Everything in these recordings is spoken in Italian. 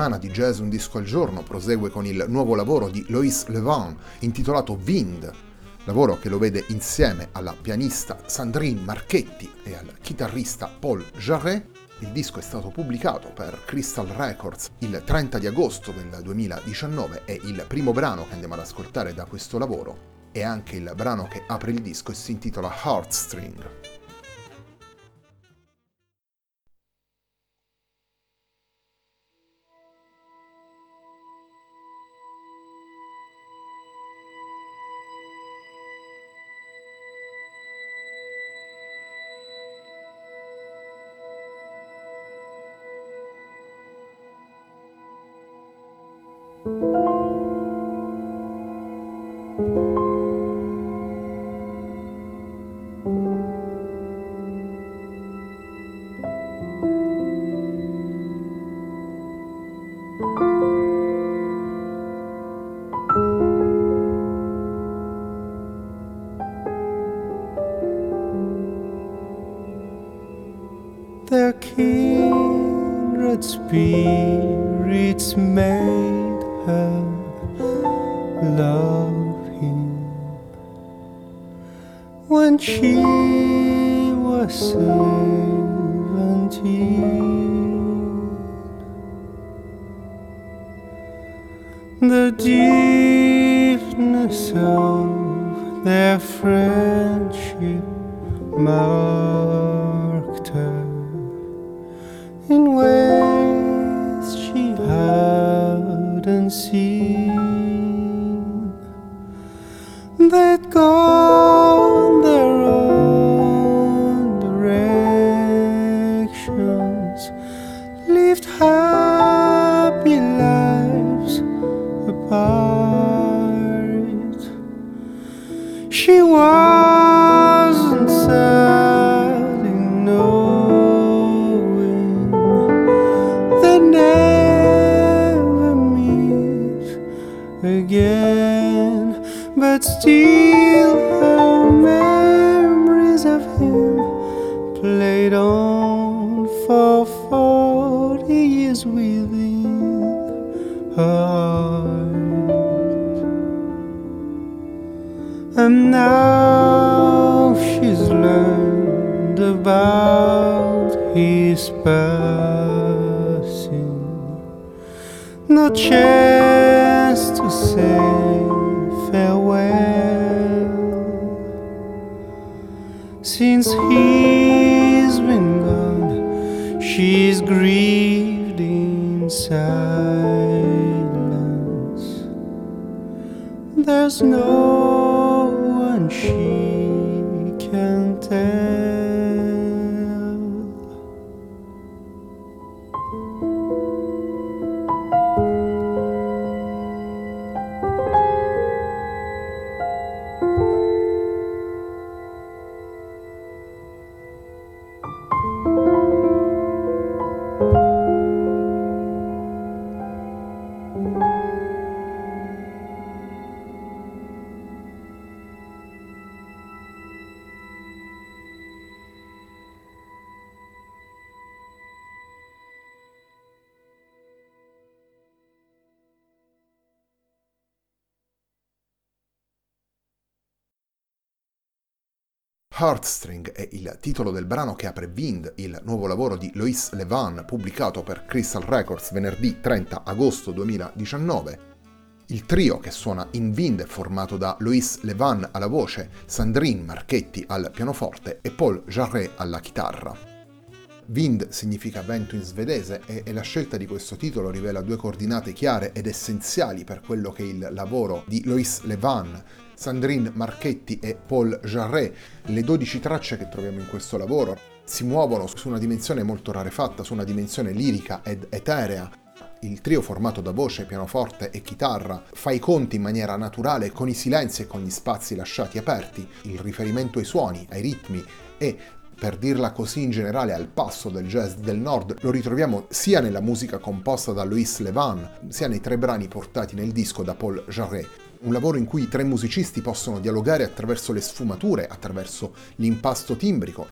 Settimana di Jazz Un Disco al Giorno prosegue con il nuovo lavoro di Loïs Levin intitolato Wind, lavoro che lo vede insieme alla pianista Sandrine Marchetti e al chitarrista Paul Jarret. Il disco è stato pubblicato per Crystal Records il 30 di agosto del 2019 e il primo brano che andiamo ad ascoltare da questo lavoro è anche il brano che apre il disco e si intitola Heartstring. The deepness of their friendship marked She wasn't sad knowing they never meet again, but still No chance to say farewell. Since he's been gone, she's grieved in silence. There's no Heartstring è il titolo del brano che apre Wind, il nuovo lavoro di Lois Levan pubblicato per Crystal Records venerdì 30 agosto 2019. Il trio che suona in Wind è formato da Lois Levan alla voce, Sandrine Marchetti al pianoforte e Paul Jarret alla chitarra. Wind significa vento in svedese e, la scelta di questo titolo rivela due coordinate chiare ed essenziali per quello che è il lavoro di Lois Levan, Sandrine Marchetti e Paul Jarret. Le 12 tracce che troviamo in questo lavoro si muovono su una dimensione molto rarefatta, su una dimensione lirica ed eterea, il trio formato da voce, pianoforte e chitarra fa i conti in maniera naturale con i silenzi e con gli spazi lasciati aperti, il riferimento ai suoni, ai ritmi e per dirla così in generale al passo del jazz del nord, lo ritroviamo sia nella musica composta da Louis Levan, sia nei tre brani portati nel disco da Paul Jarret. Un lavoro in cui i tre musicisti possono dialogare attraverso le sfumature, attraverso l'impasto timbrico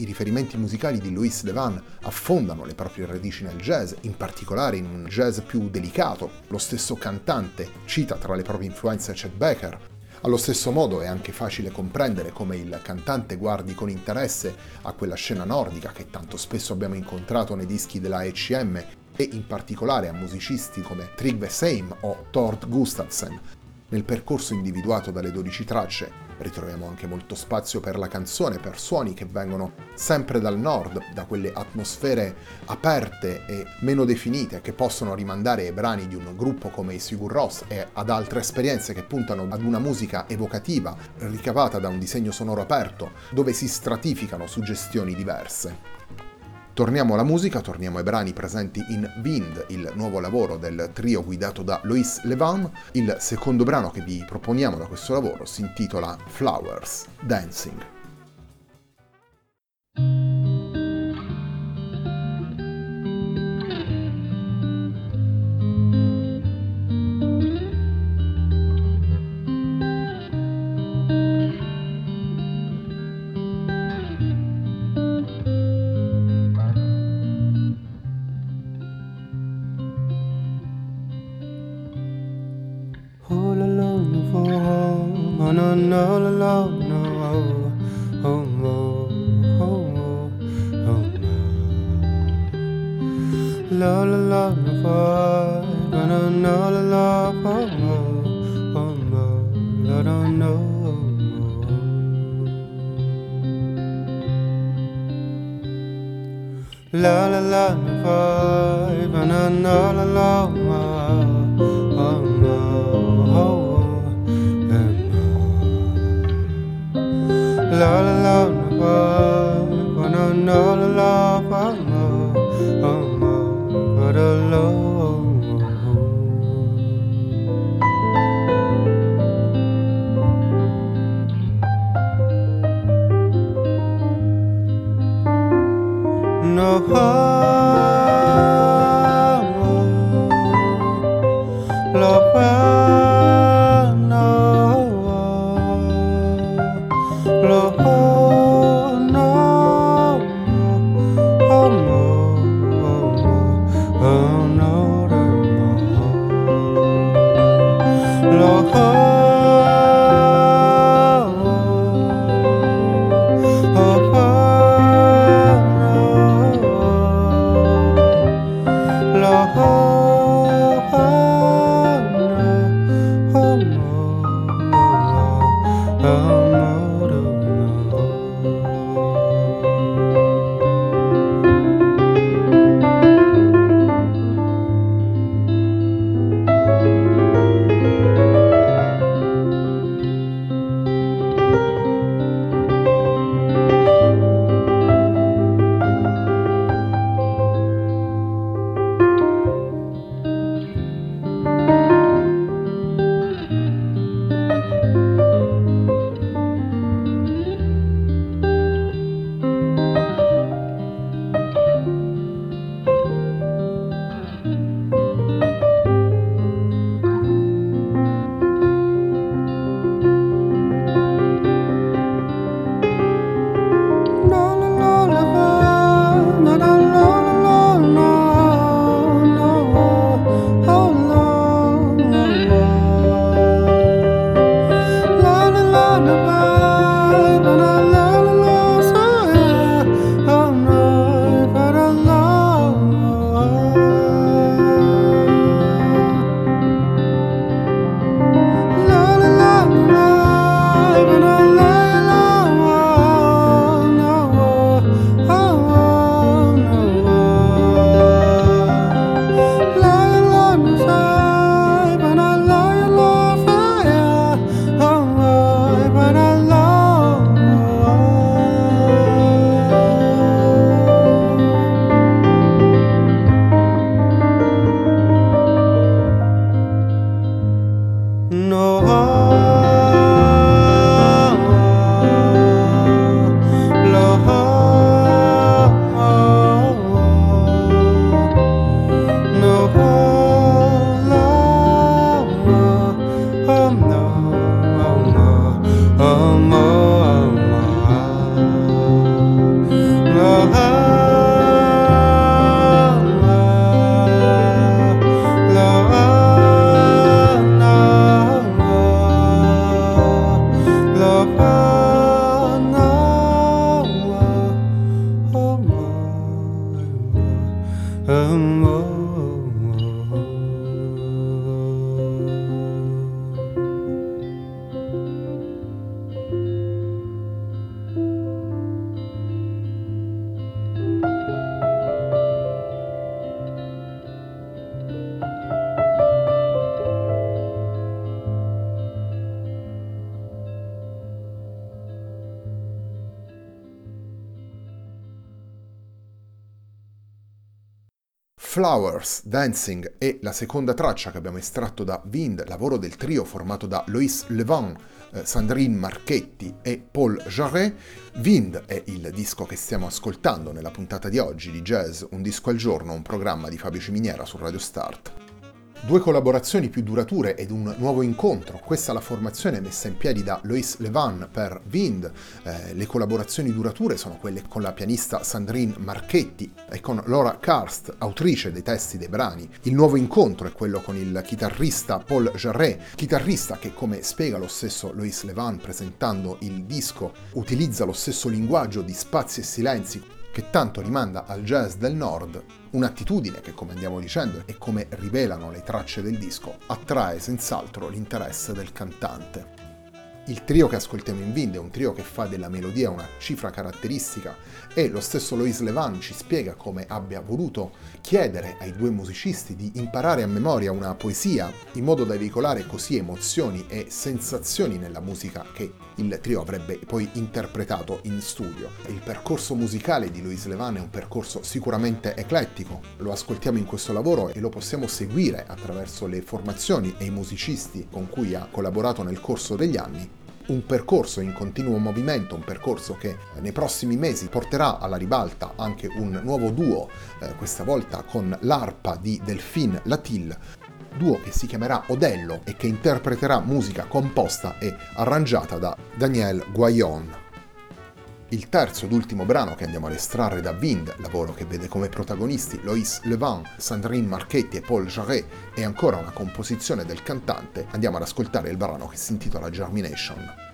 i riferimenti musicali di Louis Levan affondano le proprie radici nel jazz, in particolare in un jazz più delicato. Lo stesso cantante cita tra le proprie influenze Chet Baker. Allo stesso modo è anche facile comprendere come il cantante guardi con interesse a quella scena nordica che tanto spesso abbiamo incontrato nei dischi della ECM e in particolare a musicisti come Trygve Seim o Tord Gustafsson. Nel percorso individuato dalle 12 tracce Ritroviamo anche molto spazio per la canzone, per suoni che vengono sempre dal nord, da quelle atmosfere aperte e meno definite che possono rimandare ai brani di un gruppo come i Sigur Ross e ad altre esperienze che puntano ad una musica evocativa, ricavata da un disegno sonoro aperto, dove si stratificano suggestioni diverse. Torniamo alla musica, torniamo ai brani presenti in Wind, il nuovo lavoro del trio guidato da Lois Levan. Il secondo brano che vi proponiamo da questo lavoro si intitola Flowers Dancing. La la la, my vibe, I don't la la, oh no, oh no, I don't know. La la la, my vibe, and I know la la, oh, oh no, oh, oh, and I. La la la, my vibe, and I know la la. no. Oh. Flowers, Dancing è la seconda traccia che abbiamo estratto da Wind, lavoro del trio formato da Loïs Levin, eh, Sandrine Marchetti e Paul Jarret. Wind è il disco che stiamo ascoltando nella puntata di oggi di Jazz Un disco al giorno, un programma di Fabio Ciminiera su Radio Start. Due collaborazioni più durature ed un nuovo incontro. Questa è la formazione messa in piedi da Lois Levan per Wind. Eh, le collaborazioni durature sono quelle con la pianista Sandrine Marchetti e con Laura Karst, autrice dei testi dei brani. Il nuovo incontro è quello con il chitarrista Paul Jarret, chitarrista che, come spiega lo stesso Lois Levan presentando il disco, utilizza lo stesso linguaggio di spazi e silenzi che tanto rimanda al jazz del nord, un'attitudine che, come andiamo dicendo e come rivelano le tracce del disco, attrae senz'altro l'interesse del cantante. Il trio che ascoltiamo in Wind è un trio che fa della melodia una cifra caratteristica e lo stesso Lois Levan ci spiega come abbia voluto chiedere ai due musicisti di imparare a memoria una poesia in modo da veicolare così emozioni e sensazioni nella musica che il trio avrebbe poi interpretato in studio. Il percorso musicale di Lois Levan è un percorso sicuramente eclettico, lo ascoltiamo in questo lavoro e lo possiamo seguire attraverso le formazioni e i musicisti con cui ha collaborato nel corso degli anni un percorso in continuo movimento, un percorso che nei prossimi mesi porterà alla ribalta anche un nuovo duo, eh, questa volta con l'arpa di Delphine Latil, duo che si chiamerà Odello e che interpreterà musica composta e arrangiata da Daniel Guayon. Il terzo ed ultimo brano che andiamo ad estrarre da Wind, lavoro che vede come protagonisti Loïs Levin, Sandrine Marchetti e Paul Jarret, è ancora una composizione del cantante, andiamo ad ascoltare il brano che si intitola Germination.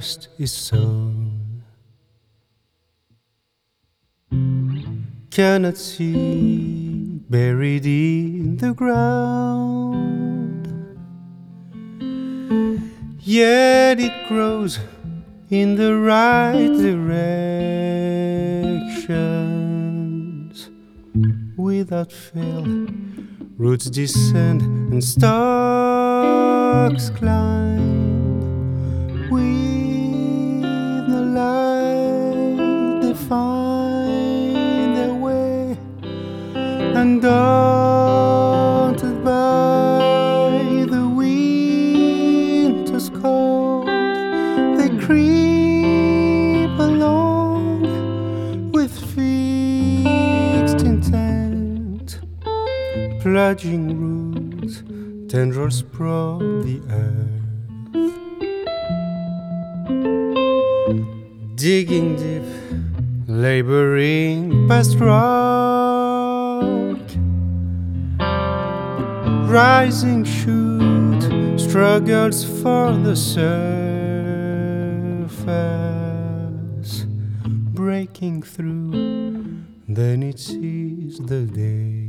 First is sown. Cannot see buried in the ground, yet it grows in the right directions without fail. Roots descend and stalks climb daunted by the winter's cold they creep along with fixed intent plunging roots tendrils probe the earth digging deep, laboring past rock. Rising shoot struggles for the surface, breaking through, then it sees the day.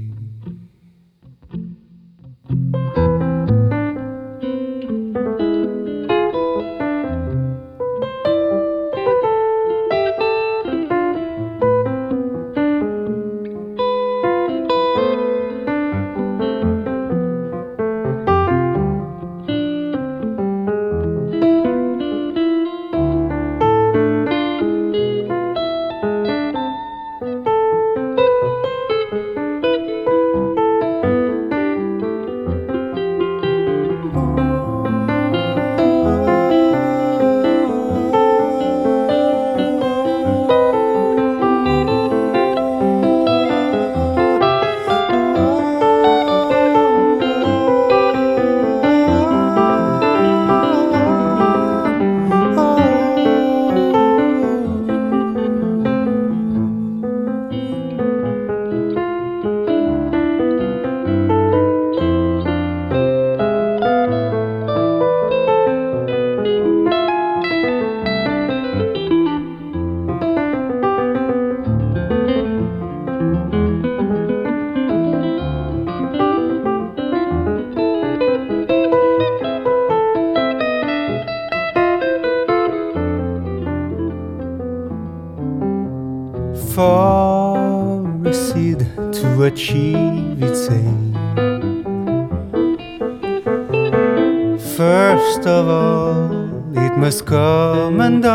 Of all, it must come undone.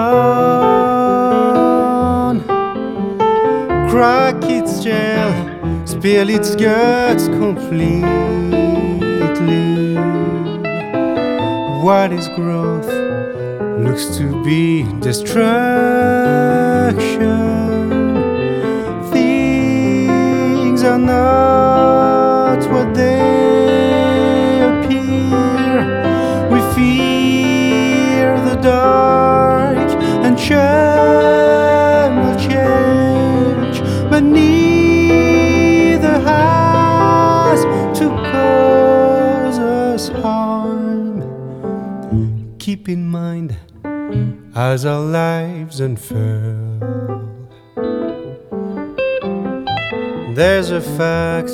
Crack its shell, spill its guts completely. What is growth looks to be destruction. Things are not what they shame will change, but neither has to cause us harm. Keep in mind as our lives unfurl. There's a fact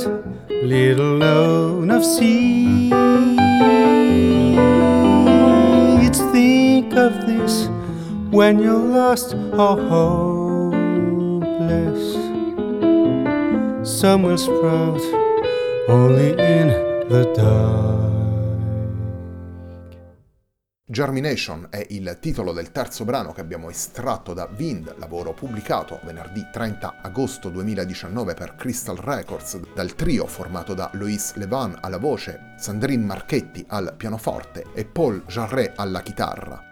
little known of seeds. Think of this when you're lost or hopeless. Some will sprout only in the dark. Germination è il titolo del terzo brano che abbiamo estratto da Wind, lavoro pubblicato venerdì 30 agosto 2019 per Crystal Records dal trio formato da Loïs Levan alla voce, Sandrine Marchetti al pianoforte e Paul Jarret alla chitarra.